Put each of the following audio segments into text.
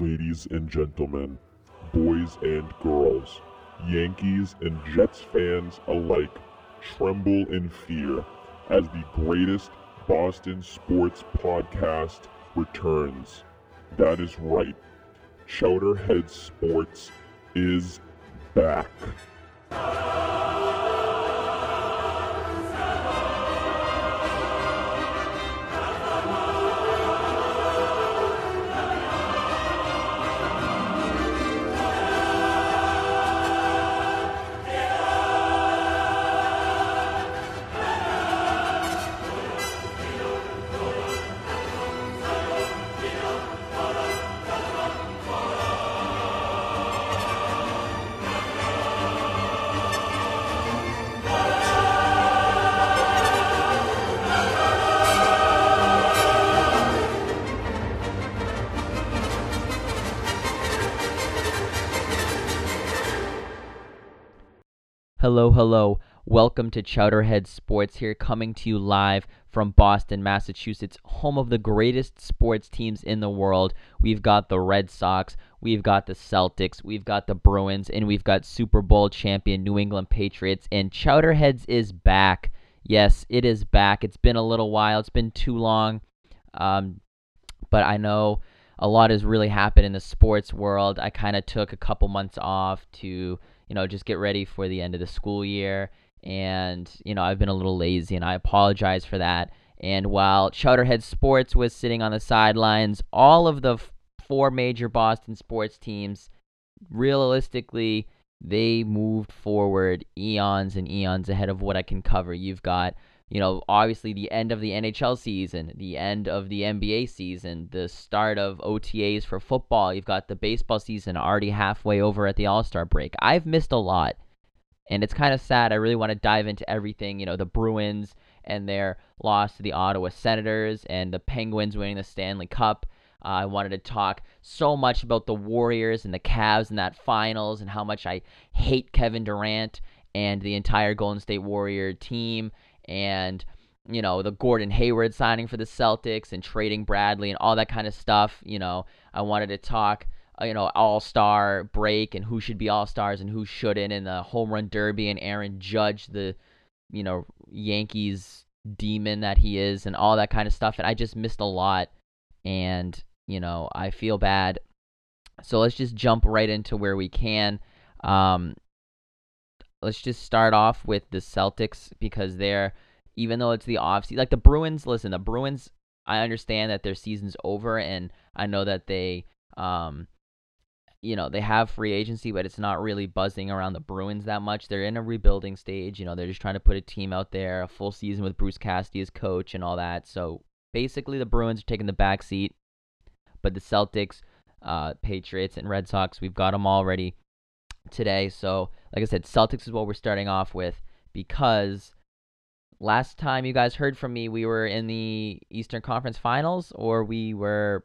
Ladies and gentlemen, boys and girls, Yankees and Jets fans alike tremble in fear as the greatest Boston sports podcast returns. That is right. Chowderhead Sports is back. Hello, hello. Welcome to Chowderhead Sports here, coming to you live from Boston, Massachusetts, home of the greatest sports teams in the world. We've got the Red Sox, we've got the Celtics, we've got the Bruins, and we've got Super Bowl champion New England Patriots. And Chowderheads is back. Yes, it is back. It's been a little while, it's been too long. Um, but I know a lot has really happened in the sports world. I kind of took a couple months off to you know, just get ready for the end of the school year. And, you know, I've been a little lazy and I apologize for that. And while Chowderhead Sports was sitting on the sidelines, all of the f- four major Boston sports teams, realistically, they moved forward eons and eons ahead of what I can cover. You've got you know, obviously the end of the NHL season, the end of the NBA season, the start of OTAs for football. You've got the baseball season already halfway over at the All Star break. I've missed a lot, and it's kind of sad. I really want to dive into everything. You know, the Bruins and their loss to the Ottawa Senators, and the Penguins winning the Stanley Cup. Uh, I wanted to talk so much about the Warriors and the Cavs in that finals, and how much I hate Kevin Durant and the entire Golden State Warrior team and you know the Gordon Hayward signing for the Celtics and trading Bradley and all that kind of stuff. You know, I wanted to talk uh, you know All Star break and who should be All Stars and who shouldn't, and the home run derby and Aaron Judge, the you know Yankees demon that he is, and all that kind of stuff. And I just missed a lot, and you know I feel bad. So let's just jump right into where we can. Um, let's just start off with the Celtics because they're even though it's the off season, like the Bruins. Listen, the Bruins. I understand that their season's over, and I know that they, um, you know, they have free agency, but it's not really buzzing around the Bruins that much. They're in a rebuilding stage. You know, they're just trying to put a team out there, a full season with Bruce Cassidy as coach and all that. So basically, the Bruins are taking the back seat, but the Celtics, uh, Patriots, and Red Sox, we've got them already today. So, like I said, Celtics is what we're starting off with because last time you guys heard from me, we were in the Eastern Conference Finals, or we were.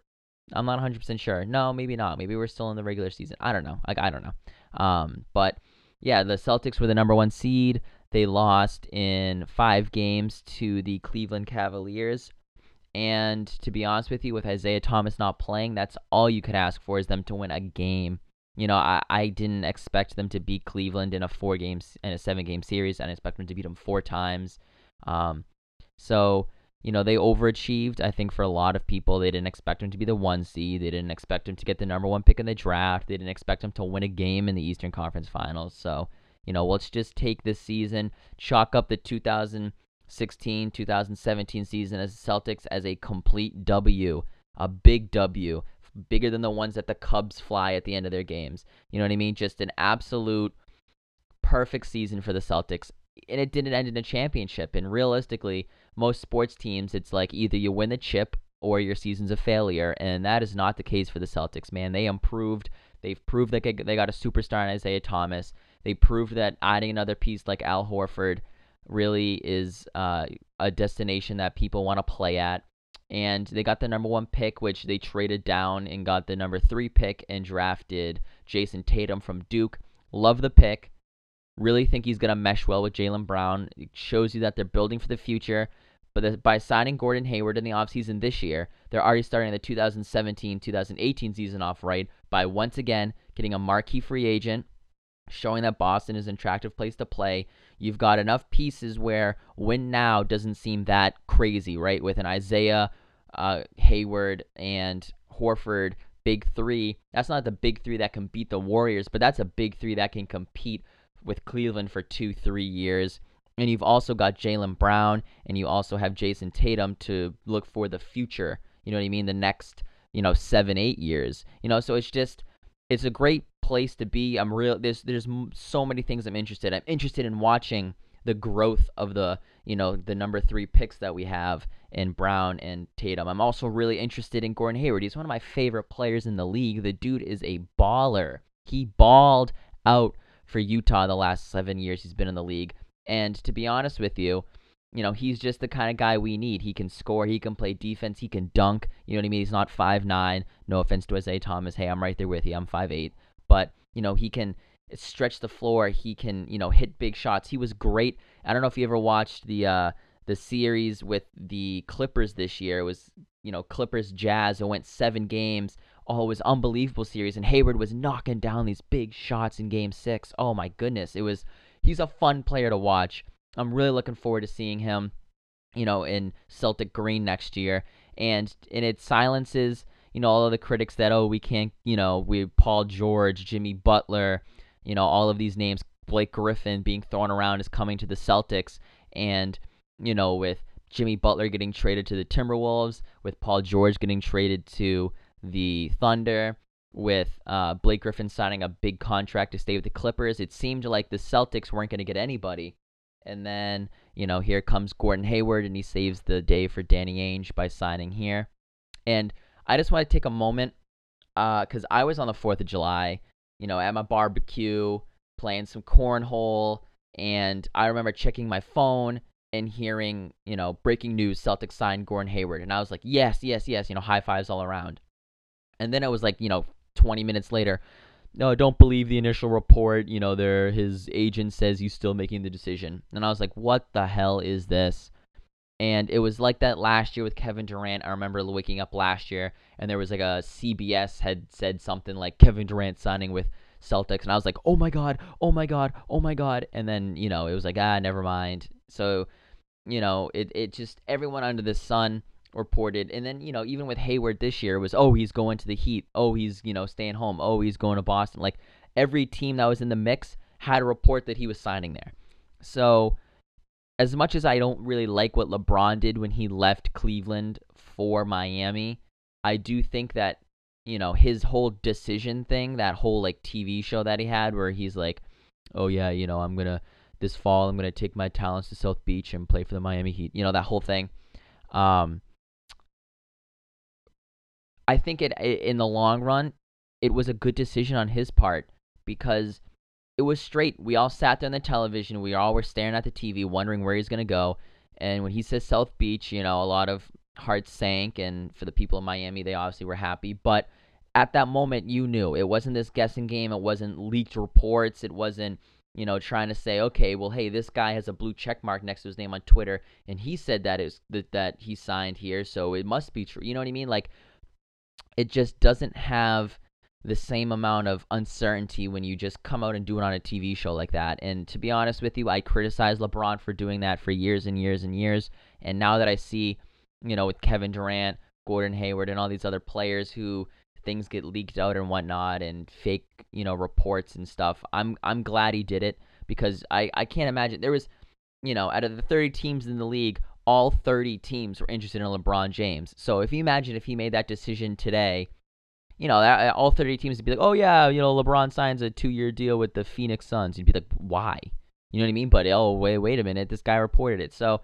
I'm not 100% sure. No, maybe not. Maybe we're still in the regular season. I don't know. Like I don't know. Um, but yeah, the Celtics were the number one seed. They lost in five games to the Cleveland Cavaliers. And to be honest with you, with Isaiah Thomas not playing, that's all you could ask for is them to win a game you know, I, I didn't expect them to beat Cleveland in a four games in a seven game series. I didn't expect them to beat them four times. Um, so you know they overachieved. I think for a lot of people, they didn't expect them to be the one seed. They didn't expect them to get the number one pick in the draft. They didn't expect them to win a game in the Eastern Conference Finals. So you know, let's just take this season, chalk up the 2016 2017 season as Celtics as a complete W, a big W bigger than the ones that the Cubs fly at the end of their games. You know what I mean? Just an absolute perfect season for the Celtics. And it didn't end in a championship. And realistically, most sports teams, it's like either you win the chip or your season's a failure. And that is not the case for the Celtics, man. They improved. They've proved that they got a superstar in Isaiah Thomas. They proved that adding another piece like Al Horford really is uh, a destination that people want to play at and they got the number one pick, which they traded down and got the number three pick and drafted Jayson Tatum from Duke. Love the pick. Really think he's going to mesh well with Jaylen Brown. It shows you that they're building for the future. But by signing Gordon Hayward in the offseason this year, they're already starting the 2017 2018 season off right by once again getting a marquee free agent, showing that Boston is an attractive place to play. You've got enough pieces where win now doesn't seem that crazy, right? With an Isaiah, uh, Hayward, and Horford big three. That's not the big three that can beat the Warriors, but that's a big three that can compete with Cleveland for two, three years. And you've also got Jaylen Brown, and you also have Jayson Tatum to look for the future. You know what I mean? The next, you know, seven, eight years. You know, so it's just, it's a great place to be. I'm real. There's, there's so many things I'm interested. I'm interested in watching the growth of the, you know, the number three picks that we have in Brown and Tatum. I'm also really interested in Gordon Hayward. He's one of my favorite players in the league. The dude is a baller. He balled out for Utah the last seven years he's been in the league. And to be honest with you, you know, he's just the kind of guy we need. He can score, he can play defense, he can dunk. You know what I mean? He's not five nine. No offense to Isaiah Thomas. Hey, I'm right there with you. I'm five eight. But, you know, he can stretch the floor. He can, you know, hit big shots. He was great. I don't know if you ever watched the uh the series with the Clippers this year. It was, you know, Clippers Jazz. It went seven games. Oh, it was unbelievable series. And Hayward was knocking down these big shots in game six. Oh my goodness. It was he's a fun player to watch. I'm really looking forward to seeing him, you know, in Celtic green next year. And and it silences, you know, all of the critics that, oh, we can't, you know, we Paul George, Jimmy Butler, you know, all of these names, Blake Griffin being thrown around is coming to the Celtics. And you know, with Jimmy Butler getting traded to the Timberwolves, with Paul George getting traded to the Thunder, with uh, Blake Griffin signing a big contract to stay with the Clippers, it seemed like the Celtics weren't going to get anybody. And then, you know, here comes Gordon Hayward, and he saves the day for Danny Ainge by signing here. And I just want to take a moment because uh, I was on the 4th of July, you know, at my barbecue, playing some cornhole, and I remember checking my phone and hearing, you know, breaking news, Celtics signed Gordon Hayward. And I was like, yes, yes, yes, you know, high fives all around. And then it was like, you know, 20 minutes later, no, I don't believe the initial report. You know, there his agent says he's still making the decision. And I was like, what the hell is this? And it was like that last year with Kevin Durant. I remember waking up last year and there was like a CBS had said something like Kevin Durant signing with Celtics. And I was like, oh my God, oh my God, oh my God. And then, you know, it was like, ah, never mind. So you know, it, it just everyone under the sun reported and then you know even with Hayward this year was oh he's going to the Heat oh he's you know staying home oh he's going to Boston like every team that was in the mix had a report that he was signing there so as much as I don't really like what LeBron did when he left Cleveland for Miami I do think that you know his whole decision thing that whole like TV show that he had where he's like oh yeah you know I'm going to this fall I'm going to take my talents to South Beach and play for the Miami Heat. You know that whole thing. Um, I think it in the long run, it was a good decision on his part because it was straight. We all sat there on the television. We all were staring at the TV, wondering where he's going to go. And when he says South Beach, you know, a lot of hearts sank. And for the people in Miami, they obviously were happy. But at that moment, you knew it wasn't this guessing game. It wasn't leaked reports. It wasn't you know, trying to say, okay, well, hey, this guy has a blue check mark next to his name on Twitter, and he said that is that that he signed here, so it must be true. You know what I mean? Like, it just doesn't have the same amount of uncertainty when you just come out and do it on a TV show like that. And to be honest with you, I criticized LeBron for doing that for years and years and years. And now that I see, you know, with Kevin Durant, Gordon Hayward, and all these other players who things get leaked out and whatnot and fake you know reports and stuff i'm i'm glad he did it because i i can't imagine there was you know out of the 30 teams in the league all 30 teams were interested in lebron james so if you imagine if he made that decision today you know that, all 30 teams would be like oh yeah you know lebron signs a two-year deal with the phoenix suns you'd be like why you know what i mean but oh wait wait a minute this guy reported it so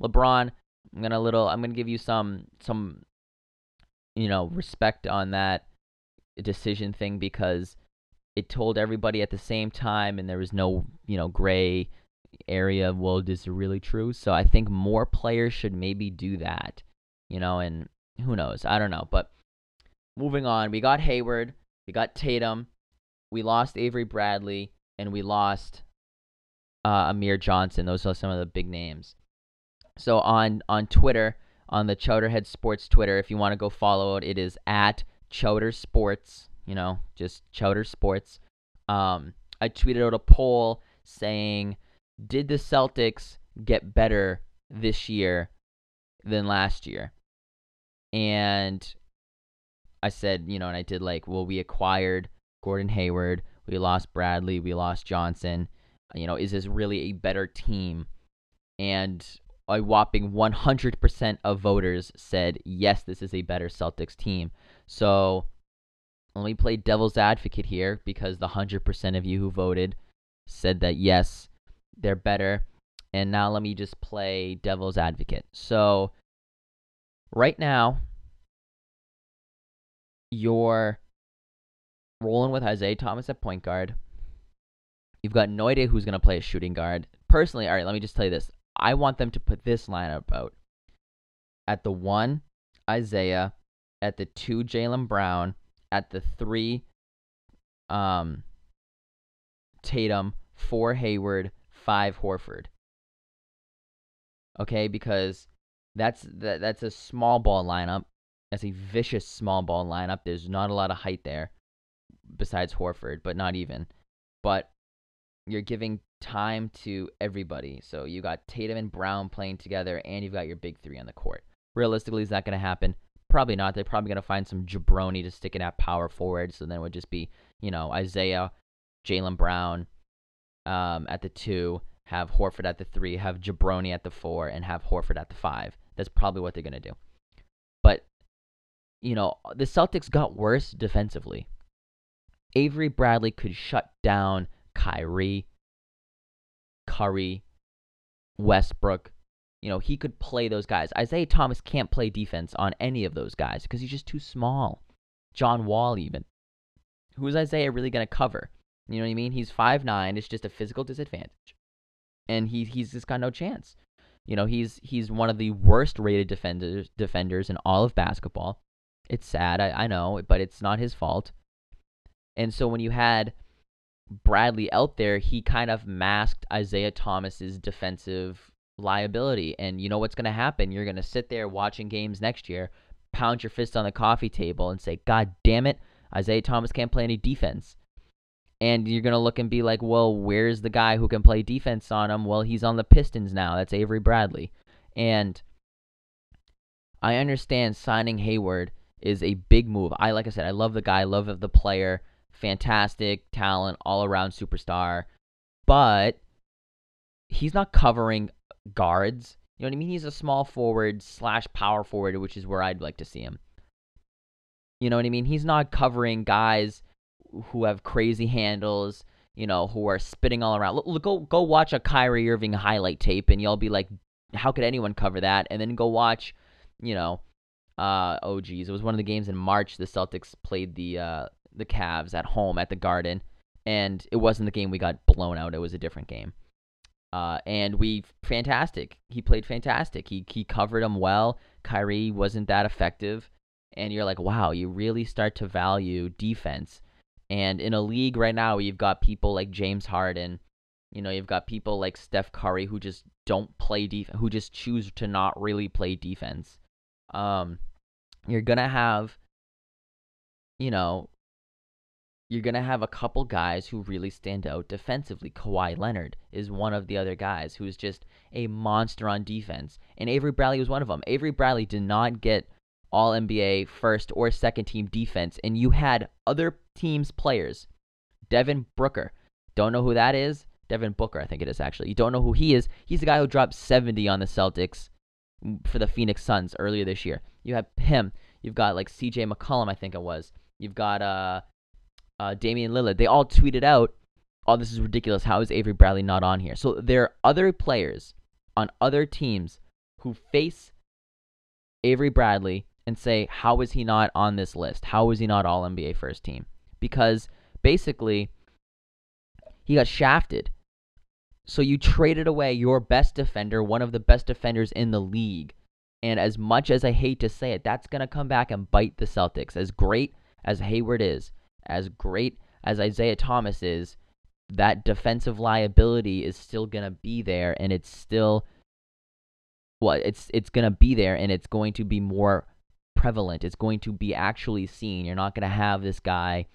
lebron i'm gonna little i'm gonna give you some some you know, respect on that decision thing because it told everybody at the same time and there was no, you know, gray area of, well, this is really true? So I think more players should maybe do that, you know, and who knows? I don't know. But moving on, we got Hayward, we got Tatum, we lost Avery Bradley, and we lost uh, Amir Johnson. Those are some of the big names. So on on Twitter, on the Chowderhead Sports Twitter, if you want to go follow it, it is at Chowder Sports. You know, just Chowder Sports. Um, I tweeted out a poll saying, "Did the Celtics get better this year than last year?" And I said, you know, and I did like, well, we acquired Gordon Hayward, we lost Bradley, we lost Johnson. Uh, you know, is this really a better team? And a whopping 100% of voters said, yes, this is a better Celtics team. So let me play devil's advocate here because the 100% of you who voted said that, yes, they're better. And now let me just play devil's advocate. So right now, you're rolling with Isaiah Thomas at point guard. You've got no idea who's going to play a shooting guard. Personally, all right, let me just tell you this. I want them to put this lineup out. At the one, Isaiah. At the two, Jaylen Brown. At the three, um, Tatum. Four, Hayward. Five, Horford. Okay, because that's that, that's a small ball lineup. That's a vicious small ball lineup. There's not a lot of height there, besides Horford, but not even. But you're giving time to everybody. So you got Tatum and Brown playing together, and you've got your big three on the court. Realistically, is that going to happen? Probably not. They're probably going to find some jabroni to stick in at power forward. So then it would just be, you know, Isaiah, Jaylen Brown um, at the two, have Horford at the three, have Jabroni at the four, and have Horford at the five. That's probably what they're going to do. But, you know, the Celtics got worse defensively. Avery Bradley could shut down Kyrie, Curry, Westbrook. You know, he could play those guys. Isaiah Thomas can't play defense on any of those guys because he's just too small. John Wall, even. Who is Isaiah really going to cover? You know what I mean? He's five nine. It's just a physical disadvantage. And he, he's just got no chance. You know, he's he's one of the worst rated defenders defenders in all of basketball. It's sad, I, I know, but it's not his fault. And so when you had Bradley out there, he kind of masked Isaiah Thomas's defensive liability. And you know what's going to happen? You're going to sit there watching games next year, pound your fist on the coffee table, and say, God damn it, Isaiah Thomas can't play any defense. And you're going to look and be like, well, where's the guy who can play defense on him? Well, he's on the Pistons now. That's Avery Bradley. And I understand signing Hayward is a big move. I, like I said, I love the guy, love the player fantastic talent, all around superstar, but he's not covering guards. You know what I mean? He's a small forward slash power forward, which is where I'd like to see him. You know what I mean? He's not covering guys who have crazy handles, you know, who are spitting all around. Look, go go watch a Kyrie Irving highlight tape, and you'll be like, how could anyone cover that? And then go watch, you know, uh, oh geez, it was one of the games in March. The Celtics played the uh, the Cavs at home at the Garden, and it wasn't the game we got blown out. It was a different game. Uh, and we fantastic. He played fantastic. He he covered him well. Kyrie wasn't that effective, and you're like, wow, you really start to value defense. And in a league right now, you've got people like James Harden, you know, you've got people like Steph Curry who just don't play defense, who just choose to not really play defense. Um, you're gonna have, you know, you're going to have a couple guys who really stand out defensively. Kawhi Leonard is one of the other guys who's just a monster on defense. And Avery Bradley was one of them. Avery Bradley did not get all NBA first or second team defense. And you had other teams' players. Devin Booker. Don't know who that is? Devin Booker, I think it is actually. You don't know who he is. He's the guy who dropped 70 on the Celtics for the Phoenix Suns earlier this year. You have him. You've got like CJ McCollum, I think it was. You've got uh uh, Damian Lillard, they all tweeted out, "Oh, this is ridiculous. How is Avery Bradley not on here?" So there are other players on other teams who face Avery Bradley and say, "How is he not on this list? How is he not All NBA first team?" Because basically, he got shafted. So you traded away your best defender, one of the best defenders in the league. And as much as I hate to say it, that's going to come back and bite the Celtics. As great as Hayward is, as great as Isaiah Thomas is, that defensive liability is still going to be there and it's still well, it's it's gonna be there and it's going to be more prevalent. It's going to be actually seen. You're not gonna have this guy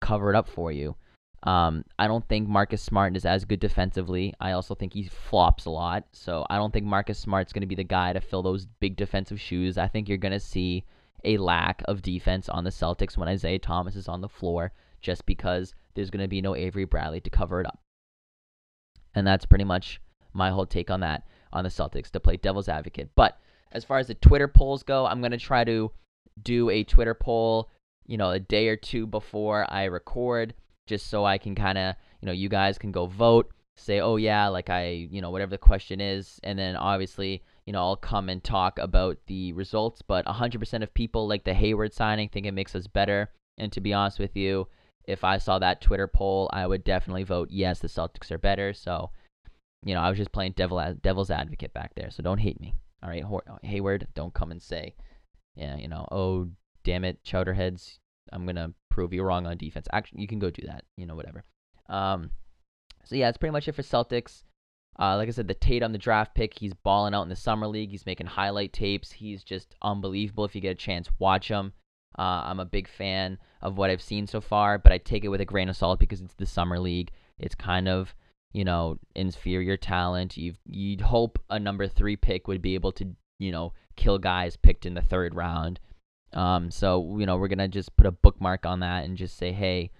cover it up for you. Um, I don't think Marcus Smart is as good defensively. I also think he flops a lot. So I don't think Marcus Smart's going to be the guy to fill those big defensive shoes. I think you're going to see a lack of defense on the Celtics when Isaiah Thomas is on the floor just because there's going to be no Avery Bradley to cover it up. And that's pretty much my whole take on that on the Celtics to play devil's advocate. But as far as the Twitter polls go, I'm going to try to do a Twitter poll, you know, a day or two before I record just so I can kind of, you know, you guys can go vote, say, "Oh yeah, like I, you know, whatever the question is." And then obviously, you know, I'll come and talk about the results, but 100% of people like the Hayward signing think it makes us better. And to be honest with you, if I saw that Twitter poll, I would definitely vote yes, the Celtics are better. So, you know, I was just playing devil devil's advocate back there. So don't hate me. All right, Hayward, don't come and say, yeah, you know, oh damn it, Chowderheads, I'm gonna prove you wrong on defense. Actually, you can go do that. You know, whatever. Um, so yeah, that's pretty much it for Celtics. Uh, like I said, the Tatum, the draft pick, he's balling out in the summer league. He's making highlight tapes. He's just unbelievable. If you get a chance, watch him. Uh, I'm a big fan of what I've seen so far, but I take it with a grain of salt because it's the summer league. It's kind of you know inferior talent. You you'd hope a number three pick would be able to you know kill guys picked in the third round. Um, so you know we're gonna just put a bookmark on that and just say, hey,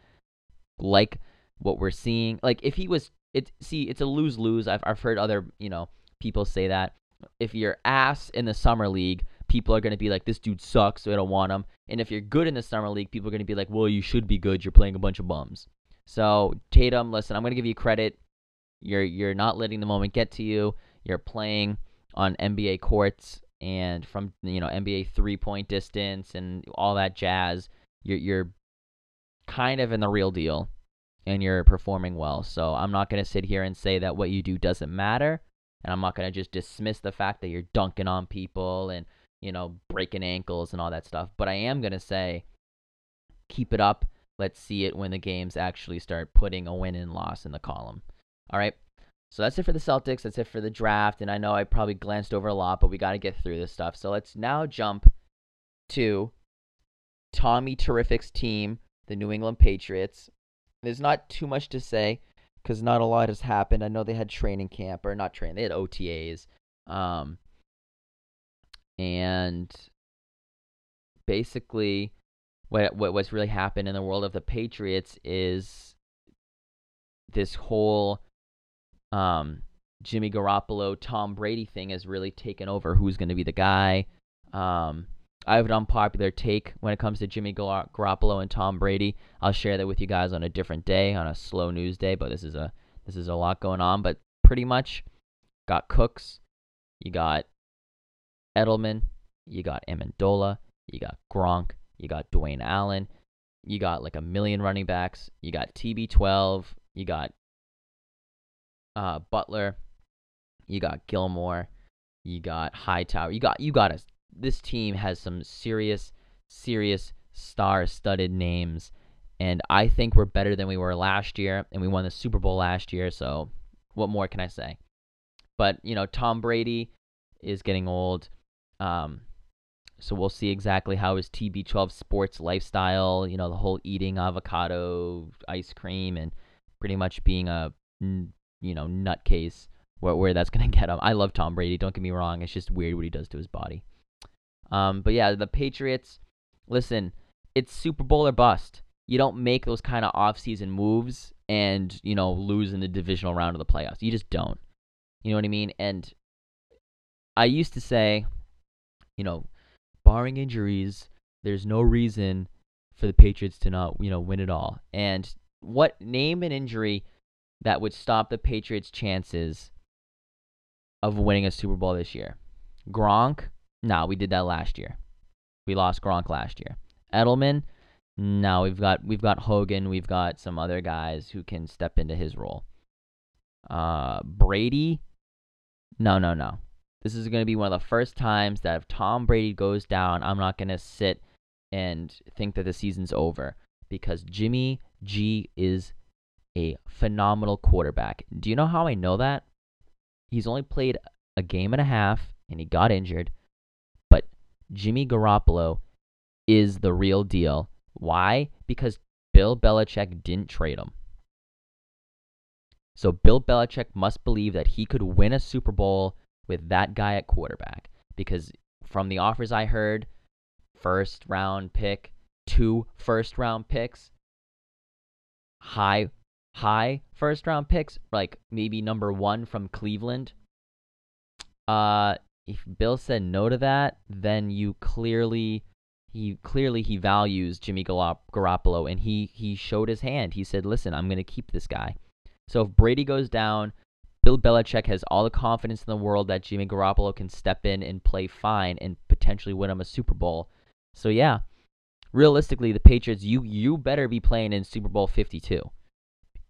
like what we're seeing. Like if he was, it see, it's a lose lose. I've I've heard other you know people say that if you're ass in the summer league, people are gonna be like, this dude sucks, so I don't want him. And if you're good in the summer league, people are going to be like, well, you should be good. You're playing a bunch of bums. So Tatum, listen, I'm going to give you credit. You're you're not letting the moment get to you. You're playing on NBA courts and from you know NBA three point distance and all that jazz. You're you're kind of in the real deal, and you're performing well. So I'm not to sit here and say that what you do doesn't matter, and I'm not to just dismiss the fact that you're dunking on people and you know, breaking ankles and all that stuff. But I am to say keep it up. Let's see it when the games actually start putting a win and loss in the column. All right. So that's it for the Celtics. That's it for the draft. And I know I probably glanced over a lot, but we got to get through this stuff. So let's now jump to Tommy Terrific's team, the New England Patriots. There's not too much to say because not a lot has happened. I know they had training camp, or not training, they had OTAs. Um, and basically what, what what's really happened in the world of the Patriots is this whole um, Jimmy Garoppolo, Tom Brady thing has really taken over. Who's going to be the guy? Um, I have an unpopular take when it comes to Jimmy Gar- Garoppolo and Tom Brady. I'll share that with you guys on a different day, on a slow news day. But this is a this is a lot going on. But pretty much, got Cooks, you got Edelman, you got Amendola, you got Gronk, you got Dwayne Allen, you got like a million running backs, you got TB12, you got uh, Butler, you got Gilmore, you got Hightower, you got you got us. This team has some serious, serious star-studded names, and I think we're better than we were last year, and we won the Super Bowl last year. So, what more can I say? But you know, Tom Brady is getting old. Um, so we'll see exactly how his TB12 sports lifestyle, you know, the whole eating avocado ice cream and pretty much being a, you know, nutcase, where, where that's going to get him. I love Tom Brady, don't get me wrong. It's just weird what he does to his body. Um, but yeah, the Patriots, listen, it's Super Bowl or bust. You don't make those kind of off-season moves and, you know, lose in the divisional round of the playoffs. You just don't. You know what I mean? And I used to say, you know, barring injuries, there's no reason for the Patriots to not, you know, win it all. And what name an injury that would stop the Patriots' chances of winning a Super Bowl this year? Gronk? No, we did that last year. We lost Gronk last year. Edelman? No, we've got we've got Hogan, we've got some other guys who can step into his role. Uh Brady? No, no, no. This is going to be one of the first times that if Tom Brady goes down, I'm not going to sit and think that the season's over because Jimmy G is a phenomenal quarterback. Do you know how I know that? He's only played a game and a half and he got injured. But Jimmy Garoppolo is the real deal. Why? Because Bill Belichick didn't trade him. So Bill Belichick must believe that he could win a Super Bowl with that guy at quarterback. Because from the offers I heard, first round pick, two first round picks, high high first round picks, like maybe number one from Cleveland. Uh, if Bill said no to that, then you clearly he clearly he values Jimmy Garoppolo, and he he showed his hand. He said, "Listen, I'm going to keep this guy." So if Brady goes down, Bill Belichick has all the confidence in the world that Jimmy Garoppolo can step in and play fine and potentially win him a Super Bowl. So yeah, realistically, the Patriots, you you better be playing in Super Bowl 52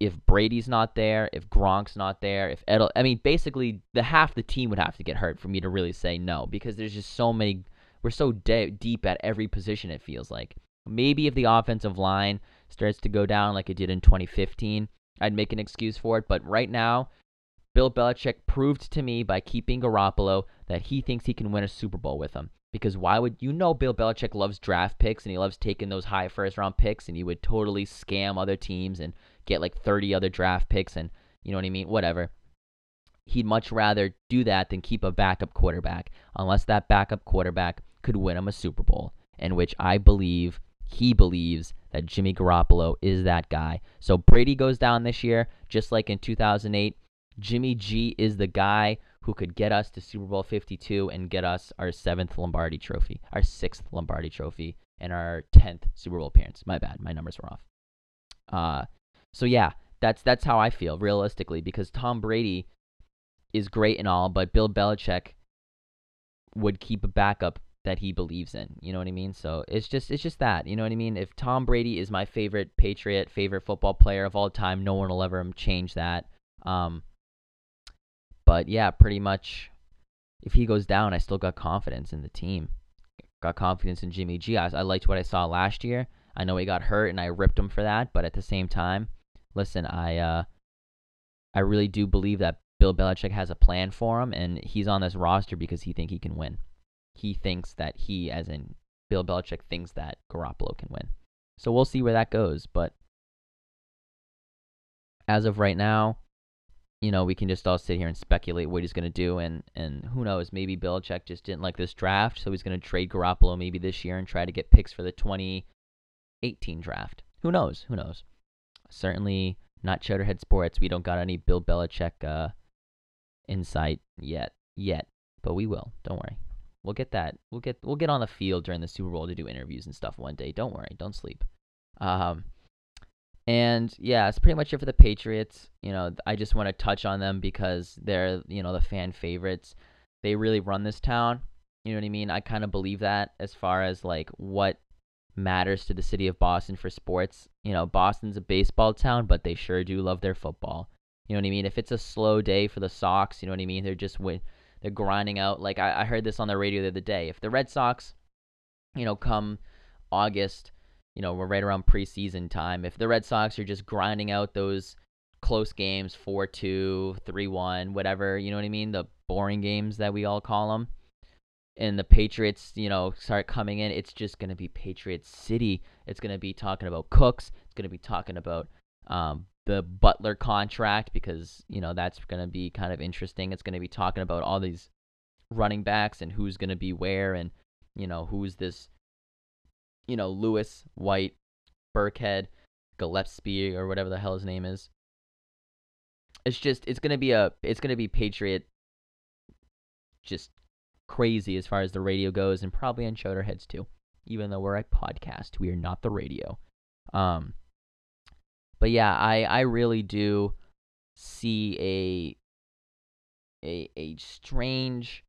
if Brady's not there, if Gronk's not there, if Edel, I mean, basically the half the team would have to get hurt for me to really say no because there's just so many. We're so de- deep at every position. It feels like maybe if the offensive line starts to go down like it did in 2015, I'd make an excuse for it. But right now, Bill Belichick proved to me by keeping Garoppolo that he thinks he can win a Super Bowl with him. Because why would you know Bill Belichick loves draft picks and he loves taking those high first round picks and he would totally scam other teams and get like 30 other draft picks and you know what I mean? Whatever. He'd much rather do that than keep a backup quarterback, unless that backup quarterback could win him a Super Bowl, in which I believe he believes that Jimmy Garoppolo is that guy. So Brady goes down this year, just like in 2008. Jimmy G is the guy who could get us to Super Bowl 52 and get us our seventh Lombardi trophy, our sixth Lombardi trophy, and our 10th Super Bowl appearance. My bad. My numbers were off. Uh, so yeah, that's that's how I feel realistically because Tom Brady is great and all, but Bill Belichick would keep a backup that he believes in. You know what I mean? So it's just it's just that. You know what I mean? If Tom Brady is my favorite Patriot, favorite football player of all time, no one will ever change that. Um, but yeah, pretty much. If he goes down, I still got confidence in the team. Got confidence in Jimmy G. I, I liked what I saw last year. I know he got hurt, and I ripped him for that. But at the same time, listen, I uh, I really do believe that Bill Belichick has a plan for him, and he's on this roster because he think he can win. He thinks that he, as in Bill Belichick, thinks that Garoppolo can win. So we'll see where that goes. But as of right now, you know, we can just all sit here and speculate what he's going to do, and and who knows? Maybe Belichick just didn't like this draft, so he's going to trade Garoppolo maybe this year and try to get picks for the 2018 draft. Who knows? Who knows? certainly not Chowderhead Sports. We don't got any Bill Belichick uh, insight yet, yet, but we will. Don't worry. We'll get that. We'll get we'll get on the field during the Super Bowl to do interviews and stuff one day. Don't worry. Don't sleep. Um, and yeah, it's pretty much it for the Patriots. You know, I just want to touch on them because they're you know the fan favorites. They really run this town. You know what I mean? I kind of believe that as far as like what matters to the city of Boston for sports. You know, Boston's a baseball town, but they sure do love their football. You know what I mean? If it's a slow day for the Sox, you know what I mean? They're just win- they're grinding out. Like I, I heard this on the radio the other day. If the Red Sox, you know, come August, you know, we're right around preseason time. If the Red Sox are just grinding out those close games, 4-2, 3-1, whatever, you know what I mean? The boring games that we all call them and the Patriots, you know, start coming in, it's just going to be Patriots City. It's going to be talking about Cooks. It's going to be talking about um, the Butler contract because, you know, that's going to be kind of interesting. It's going to be talking about all these running backs and who's going to be where and, you know, who's this, you know, Lewis, White, Burkhead, Gillespie, or whatever the hell his name is. It's just, it's to be a, it's to be Patriot just crazy as far as the radio goes, and probably on Chowderheads too. Even though we're a podcast, we are not the radio. Um, but yeah, I I really do see a a a strange.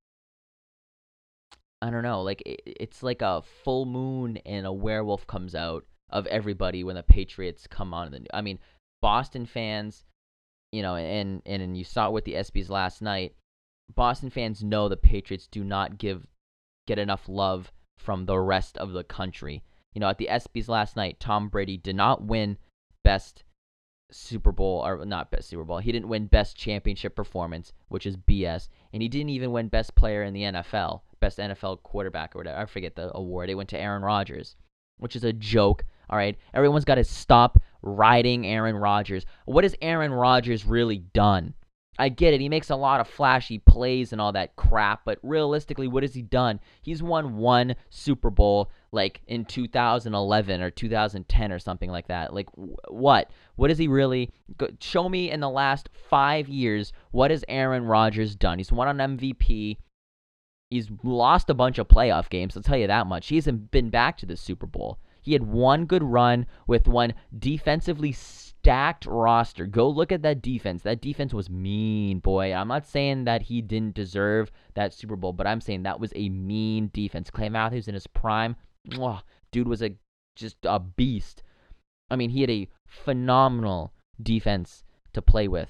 I don't know, like it, it's like a full moon and a werewolf comes out of everybody when the Patriots come on. The, I mean, Boston fans, you know, and and you saw it with the ESPYS last night Boston fans know the Patriots do not give get enough love from the rest of the country. You know, at the ESPYS last night, Tom Brady did not win best Super Bowl or not best Super Bowl. He didn't win best championship performance, which is BS, and he didn't even win best player in the NFL, best NFL quarterback or whatever. I forget the award. It went to Aaron Rodgers, which is a joke. All right, everyone's got to stop riding Aaron Rodgers. What has Aaron Rodgers really done? I get it. He makes a lot of flashy plays and all that crap, but realistically, what has he done? He's won one Super Bowl like in 2011 or 2010 or something like that. Like what? What has he really show me in the last 5 years what has Aaron Rodgers done? He's won an MVP. He's lost a bunch of playoff games, I'll tell you that much. He hasn't been back to the Super Bowl. He had one good run with one defensively stacked roster. Go look at that defense. That defense was mean, boy. I'm not saying that he didn't deserve that Super Bowl, but I'm saying that was a mean defense. Clay Matthews in his prime, mwah, dude was a just a beast. I mean, he had a phenomenal defense to play with.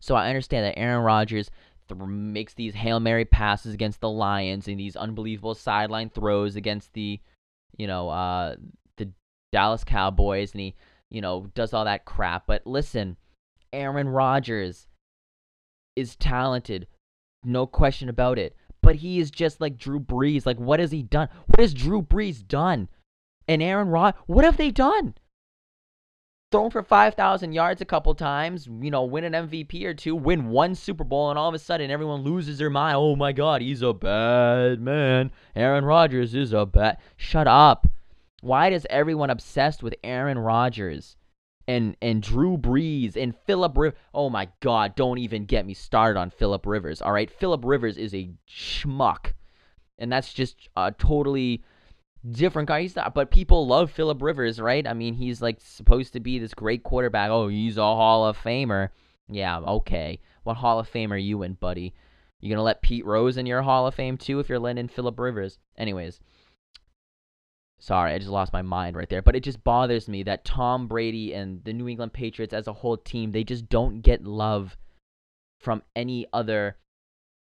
So I understand that Aaron Rodgers th- makes these Hail Mary passes against the Lions and these unbelievable sideline throws against the, you know, uh, the Dallas Cowboys, and he you know, does all that crap. But listen, Aaron Rodgers is talented, no question about it. But he is just like Drew Brees. Like, what has he done? What has Drew Brees done? And Aaron Rod, what have they done? Thrown for 5,000 yards a couple times, you know, win an MVP or two, win one Super Bowl, and all of a sudden everyone loses their mind. Oh my God, he's a bad man. Aaron Rodgers is a bad. Shut up. Why does everyone obsessed with Aaron Rodgers and and Drew Brees and Philip Rivers? Oh my God! Don't even get me started on Philip Rivers. All right, Philip Rivers is a schmuck, and that's just a totally different guy. He's not, but people love Philip Rivers, right? I mean, he's like supposed to be this great quarterback. Oh, he's a Hall of Famer. Yeah, okay. What Hall of Fame are you in, buddy? You gonna let Pete Rose in your Hall of Fame too if you're letting Philip Rivers? Anyways, Sorry, I just lost my mind right there. But it just bothers me that Tom Brady and the New England Patriots as a whole team, they just don't get love from any other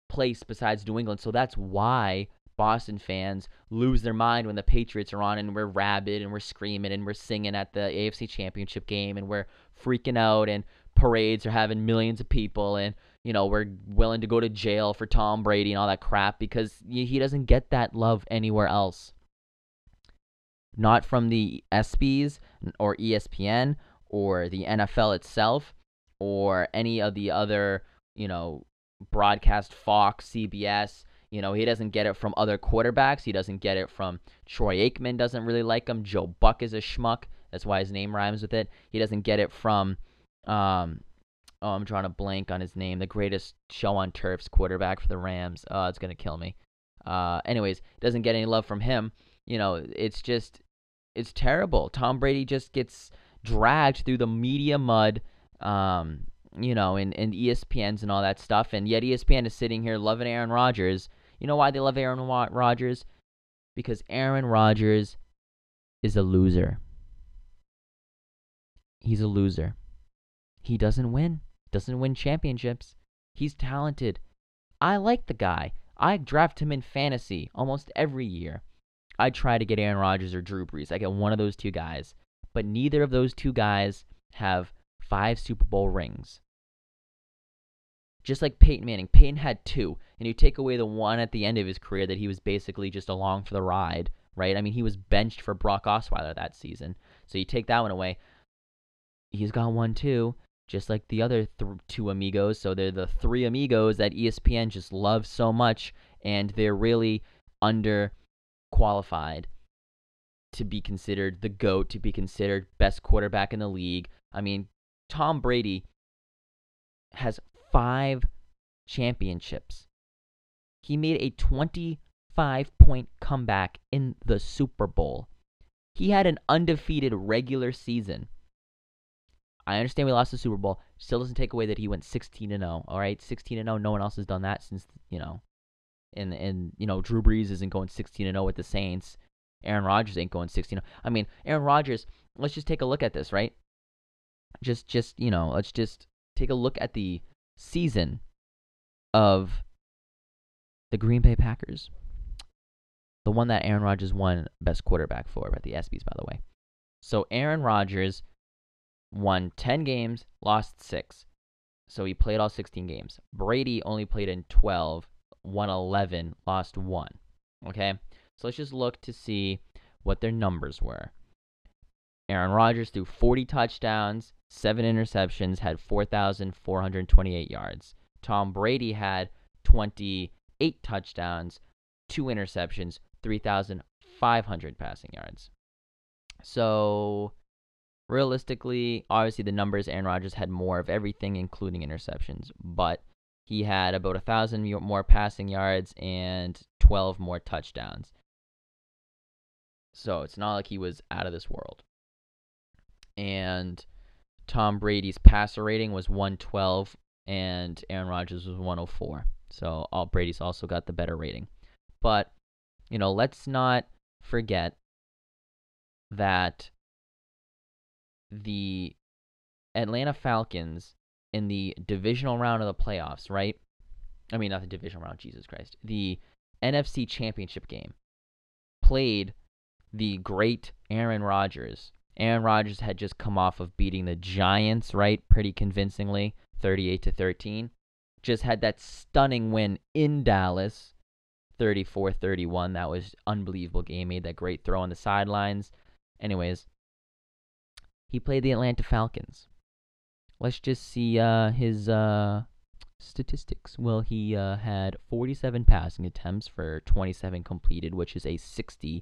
place besides New England. So that's why Boston fans lose their mind when the Patriots are on and we're rabid and we're screaming and we're singing at the AFC Championship game and we're freaking out and parades are having millions of people and you know we're willing to go to jail for Tom Brady and all that crap because he doesn't get that love anywhere else not from the ESPYs or ESPN or the NFL itself or any of the other, you know, broadcast Fox, CBS. You know, he doesn't get it from other quarterbacks. He doesn't get it from Troy Aikman doesn't really like him. Joe Buck is a schmuck. That's why his name rhymes with it. He doesn't get it from um oh, I'm drawing a blank on his name. The greatest show on turf's quarterback for the Rams. Oh, it's gonna kill me. Uh, anyways, doesn't get any love from him you know, it's just it's terrible. Tom Brady just gets dragged through the media mud, um, you know, and, and ESPNs and all that stuff. And yet ESPN is sitting here loving Aaron Rodgers. You know why they love Aaron Rodgers? Because Aaron Rodgers is a loser. He's a loser. He doesn't win. Doesn't win championships. He's talented. I like the guy. I draft him in fantasy almost every year. I try to get Aaron Rodgers or Drew Brees. I get one of those two guys. But neither of those two guys have five Super Bowl rings. Just like Peyton Manning. Peyton had two. And you take away the one at the end of his career that he was basically just along for the ride, right? I mean, he was benched for Brock Osweiler that season. So you take that one away. He's got one too, just like the other th- two amigos. So they're the three amigos that ESPN just loves so much. And they're really under qualified to be considered the GOAT, to be considered best quarterback in the league. I mean, Tom Brady has five championships. He made a 25 point comeback in the Super Bowl. He had an undefeated regular season. I understand we lost the Super Bowl. Still doesn't take away that he went 16 and 0. All right, 16 and 0. No one else has done that since you know and and you know Drew Brees isn't going 16 and 0 with the Saints. Aaron Rodgers ain't going 16. I mean, Aaron Rodgers. Let's just take a look at this, right? Just just you know, let's just take a look at the season of the Green Bay Packers. The one that Aaron Rodgers won best quarterback for at the ESPYS, by the way. So Aaron Rodgers won 10 games, lost 6. So he played all 16 games. Brady only played in 12, won 11, lost 1. Okay? So let's just look to see what their numbers were. Aaron Rodgers threw 40 touchdowns, 7 interceptions, had 4,428 yards. Tom Brady had 28 touchdowns, 2 interceptions, 3,500 passing yards. So realistically, obviously the numbers Aaron Rodgers had more of everything, including interceptions, but he had about a thousand more passing yards and 12 more touchdowns. So it's not like he was out of this world. And Tom Brady's passer rating was 112 and Aaron Rodgers was 104. So all Brady's also got the better rating. But, you know, let's not forget that the Atlanta Falcons in the divisional round of the playoffs, right? I mean, not the divisional round, Jesus Christ. The NFC Championship game played the great Aaron Rodgers. Aaron Rodgers had just come off of beating the Giants, right? Pretty convincingly, 38 to 13. Just had that stunning win in Dallas, 34-31. That was unbelievable game. Made that great throw on the sidelines. Anyways, he played the Atlanta Falcons. Let's just see uh, his uh, statistics. Well, he uh, had 47 passing attempts for 27 completed, which is a 60%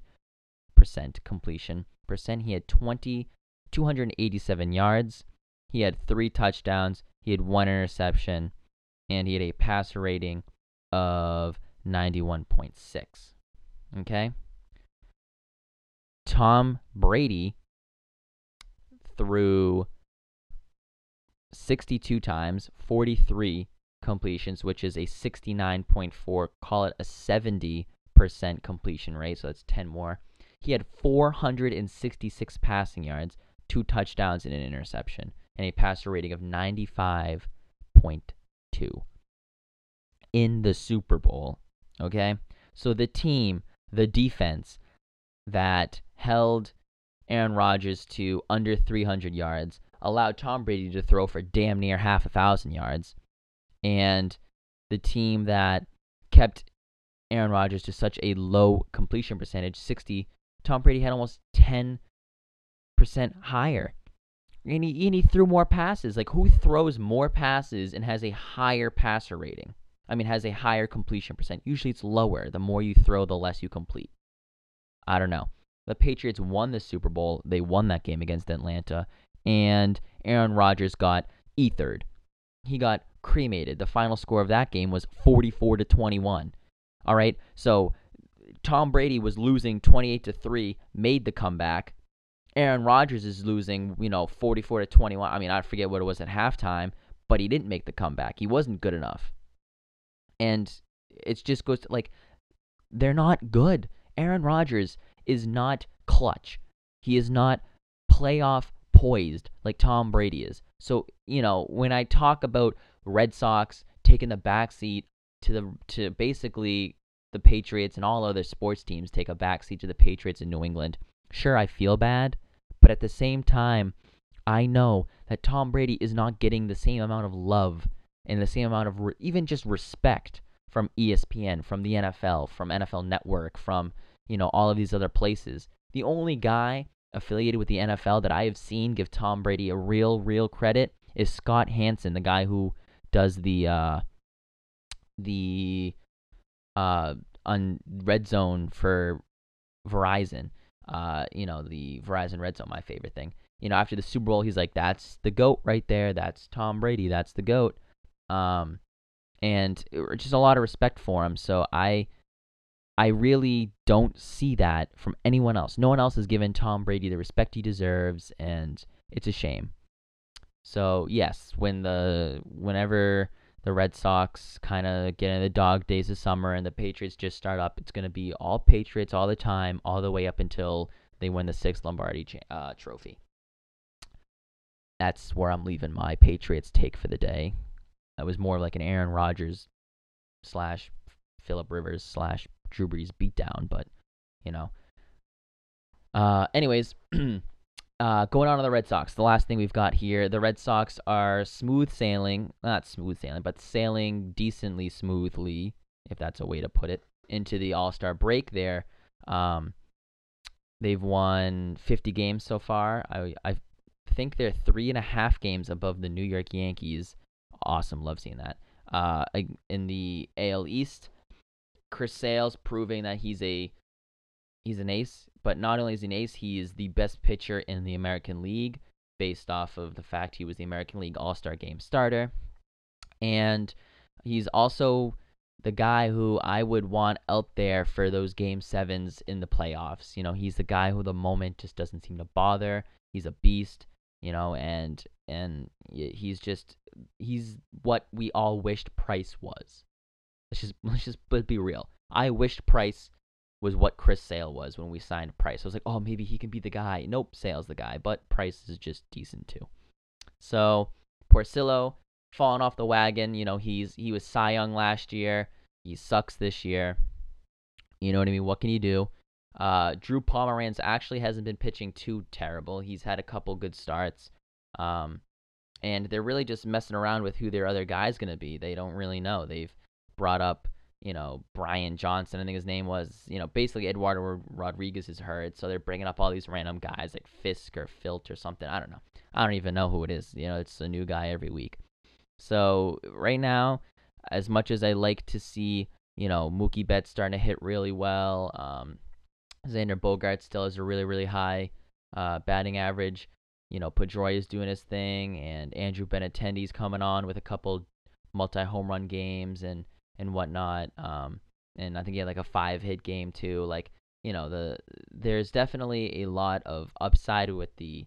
completion percent. He had 20, 287 yards. He had three touchdowns. He had one interception, and he had a passer rating of 91.6. Okay. Tom Brady threw 62 times, 43 completions, which is a 69.4, call it a 70% completion rate, so that's 10 more. He had 466 passing yards, two touchdowns, and an interception, and a passer rating of 95.2 in the Super Bowl. Okay? So the team, the defense that held Aaron Rodgers to under 300 yards, allowed Tom Brady to throw for damn near half a thousand yards, and the team that kept Aaron Rodgers to such a low completion percentage, 60, Tom Brady had almost 10% higher. And he, and he threw more passes. Like, who throws more passes and has a higher passer rating? I mean, has a higher completion percent. Usually it's lower. The more you throw, the less you complete. I don't know. The Patriots won the Super Bowl. They won that game against Atlanta. And Aaron Rodgers got ethered. He got cremated. The final score of that game was 44 to 21. All right. So Tom Brady was losing 28 to 3, made the comeback. Aaron Rodgers is losing, you know, 44 to 21. I mean, I forget what it was at halftime, but he didn't make the comeback. He wasn't good enough. And it just goes to, like they're not good. Aaron Rodgers is not clutch. He is not playoff poised like Tom Brady is. So, you know, when I talk about Red Sox taking the backseat to the to basically the Patriots and all other sports teams take a backseat to the Patriots in New England, sure I feel bad, but at the same time, I know that Tom Brady is not getting the same amount of love and the same amount of re- even just respect from ESPN, from the NFL, from NFL Network, from you know, all of these other places. The only guy affiliated with the NFL that I have seen give Tom Brady a real, real credit is Scott Hanson, the guy who does the uh, the uh, on Red Zone for Verizon. Uh, you know, the Verizon Red Zone, my favorite thing. You know, after the Super Bowl, he's like, "That's the goat right there. That's Tom Brady. That's the goat." Um, and just a lot of respect for him. So I I really don't see that from anyone else. No one else has given Tom Brady the respect he deserves, and it's a shame. So yes, when the whenever the Red Sox kind of get in the dog days of summer and the Patriots just start up, it's gonna be all Patriots all the time, all the way up until they win the sixth Lombardi uh, Trophy. That's where I'm leaving my Patriots take for the day. That was more like an Aaron Rodgers slash Philip Rivers slash Drew Brees beatdown, but you know. Uh, anyways, uh, going on to the Red Sox, the last thing we've got here, the Red Sox are smooth sailing, not smooth sailing, but sailing decently smoothly, if that's a way to put it, into the All Star break there. Um, they've won 50 games so far. I, I think they're three and a half games above the New York Yankees. Awesome. Love seeing that. Uh, in the AL East, Chris Sale's proving that he's a he's an ace, but not only is he an ace, he is the best pitcher in the American League based off of the fact he was the American League All-Star game starter. And he's also the guy who I would want out there for those game sevens in the playoffs. You know, he's the guy who the moment just doesn't seem to bother. He's a beast, you know, and and he's just he's what we all wished Price was. Let's just let's just be real. I wished Price was what Chris Sale was when we signed Price. I was like, oh, maybe he can be the guy. Nope, Sale's the guy, but Price is just decent too. So Porcello falling off the wagon. You know, he's he was Cy Young last year. He sucks this year. You know what I mean? What can you do? Uh, Drew Pomeranz actually hasn't been pitching too terrible. He's had a couple good starts. Um, and they're really just messing around with who their other guy's going to be. They don't really know. They've brought up, you know, Brian Johnson, I think his name was. You know, basically Eduardo Rodriguez is hurt, so they're bringing up all these random guys like Fisk or Filt or something. I don't know. I don't even know who it is. You know, it's a new guy every week. So right now, as much as I like to see, you know, Mookie Betts starting to hit really well, um, Xander Bogaerts still has a really, really high uh, batting average. You know, Pedroia is doing his thing, and Andrew Benintendi's coming on with a couple multi home run games and and whatnot. Um, and I think he had like a five hit game too. Like you know, the there's definitely a lot of upside with the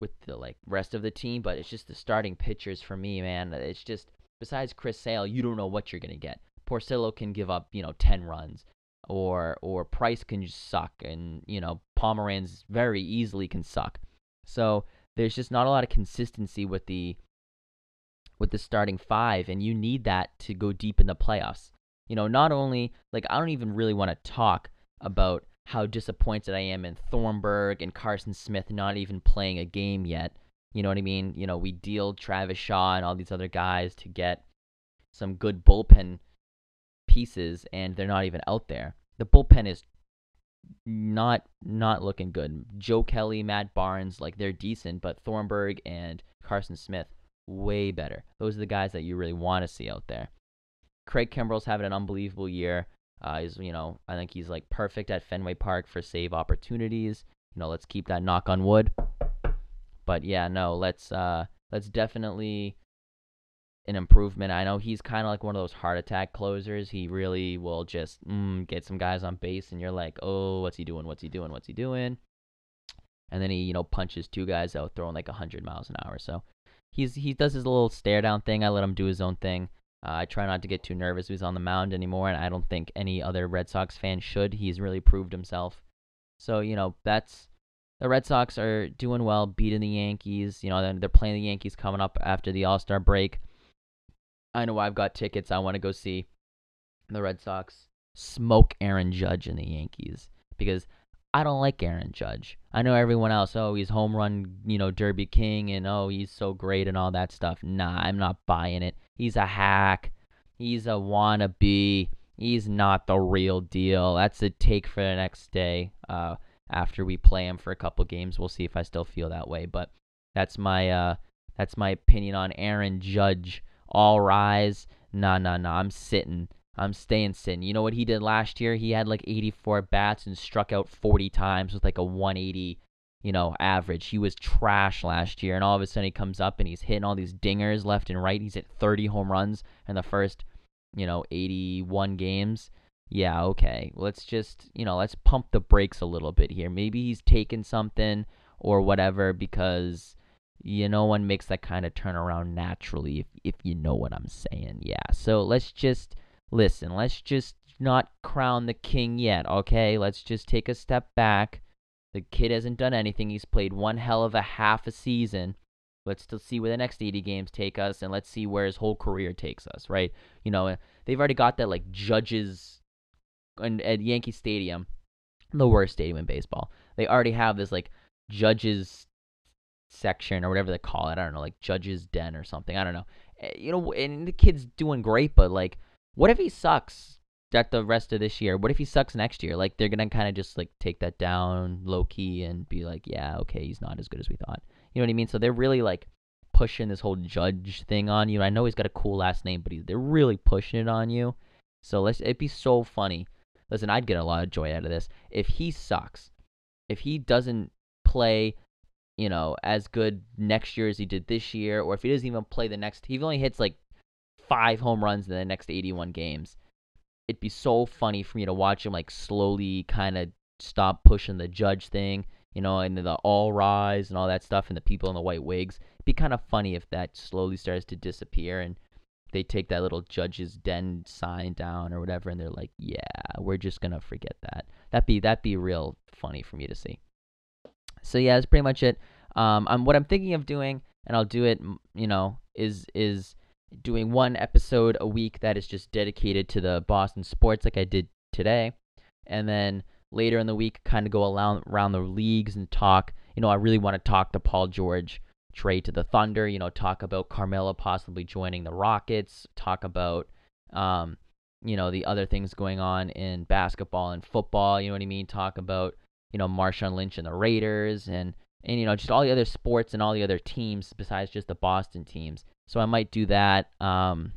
with the like rest of the team, but it's just the starting pitchers for me, man. It's just besides Chris Sale, you don't know what you're gonna get. Porcello can give up, you know, ten runs, or or Price can just suck, and you know Pomeranz very easily can suck. So there's just not a lot of consistency with the with the starting five, and you need that to go deep in the playoffs. You know, not only like I don't even really want to talk about how disappointed I am in Thornburg and Carson Smith not even playing a game yet. You know what I mean? You know, we deal Travis Shaw and all these other guys to get some good bullpen pieces and they're not even out there. The bullpen is not not looking good. Joe Kelly, Matt Barnes, like they're decent, but Thornburg and Carson Smith way better. Those are the guys that you really want to see out there. Craig Kimbrel's having an unbelievable year. Uh, he's, you know, I think he's like perfect at Fenway Park for save opportunities. You know, let's keep that knock on wood. But yeah, no, let's uh, let's definitely an improvement. I know he's kind of like one of those heart attack closers. He really will just mm, get some guys on base, and you're like, oh, what's he doing? What's he doing? What's he doing? And then he, you know, punches two guys out throwing like 100 miles an hour. So he's he does his little stare down thing. I let him do his own thing. Uh, I try not to get too nervous he's on the mound anymore, and I don't think any other Red Sox fan should. He's really proved himself. So you know that's the Red Sox are doing well, beating the Yankees. You know they're, playing the Yankees coming up after the All Star break. I know I've got tickets. I want to go see the Red Sox smoke Aaron Judge and the Yankees because I don't like Aaron Judge. I know everyone else, oh, he's home run, you know, Derby King, and oh, he's so great and all that stuff. Nah, I'm not buying it. He's a hack. He's a wannabe. He's not the real deal. That's a take for the next day. Uh, after we play him for a couple games, we'll see if I still feel that way. But that's my uh, that's my opinion on Aaron Judge. All rise. Nah, nah, nah. I'm sitting. Um, I'm staying sitting. You know what he did last year? He had like 84 bats and struck out 40 times with like a 180, you know, average. He was trash last year, and all of a sudden he comes up and he's hitting all these dingers left and right. He's hit 30 home runs in the first, you know, 81 games. Yeah, okay. Let's just, you know, let's pump the brakes a little bit here. Maybe he's taken something or whatever because you no one makes that kind of turnaround naturally if if you know what I'm saying. Yeah. So let's just listen, let's just not crown the king yet, okay? Let's just take a step back. The kid hasn't done anything. He's played one hell of a half a season. Let's still see where the next 80 games take us, and let's see where his whole career takes us, right? You know, they've already got that, like, judges and at Yankee Stadium, the worst stadium in baseball. They already have this, like, judges section or whatever they call it. I don't know, like judges den or something. I don't know. Eh, you know, and the kid's doing great, but like, what if he sucks at the rest of this year? What if he sucks next year? Like, they're gonna kind of just like take that down low key and be like, yeah, okay, he's not as good as we thought. You know what I mean? So they're really like pushing this whole judge thing on you. I know he's got a cool last name, but he, they're really pushing it on you. So let's it'd be so funny. Listen, I'd get a lot of joy out of this if he sucks. If he doesn't play, you know, as good next year as he did this year, or if he doesn't even play the next, he only hits like five home runs in the next 81 games. It'd be so funny for me to watch him like slowly kind of stop pushing the judge thing, you know, and the all rise and all that stuff, and the people in the white wigs. It'd be kind of funny if that slowly starts to disappear and they take that little judge's den sign down or whatever, and they're like, "Yeah, we're just gonna forget that." That'd be that'd be real funny for me to see. So yeah, that's pretty much it. Um, I'm what I'm thinking of doing, and I'll do it. You know, is is doing one episode a week that is just dedicated to the Boston sports, like I did today, and then later in the week, kind of go around the leagues and talk. You know, I really want to talk to Paul George trade to the Thunder, you know, talk about Carmelo possibly joining the Rockets, talk about um, you know, the other things going on in basketball and football, you know what I mean? Talk about, you know, Marshawn Lynch and the Raiders and and you know, just all the other sports and all the other teams besides just the Boston teams. So I might do that um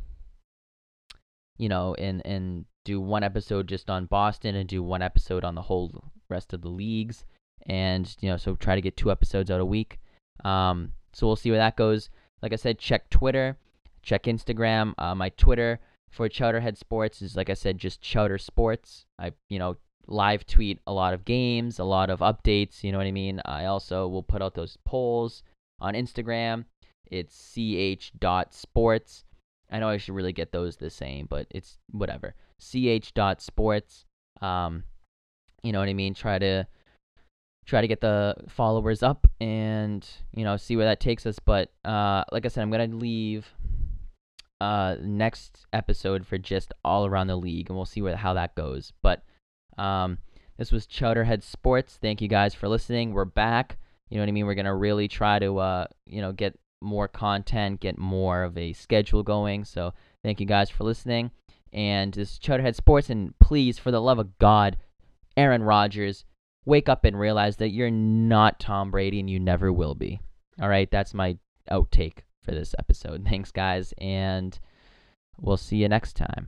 you know, and and do one episode just on Boston and do one episode on the whole rest of the leagues and you know, so try to get two episodes out a week. Um so we'll see where that goes. Like I said, check Twitter, check Instagram. Uh, my Twitter for Chowderhead Sports is like I said, just Chowder Sports. I you know live tweet a lot of games, a lot of updates. You know what I mean. I also will put out those polls on Instagram. It's ch dot sports. I know I should really get those the same, but it's whatever. ch dot sports. Um, you know what I mean. Try to try to get the followers up and you know see where that takes us but uh, like i said i'm gonna leave uh, next episode for just all around the league and we'll see where how that goes but um, this was chowderhead sports thank you guys for listening we're back you know what i mean we're gonna really try to uh, you know get more content get more of a schedule going so thank you guys for listening and this is chowderhead sports and please for the love of god aaron rodgers wake up and realize that you're not Tom Brady and you never will be. All right, that's my outtake for this episode. Thanks, guys, and we'll see you next time.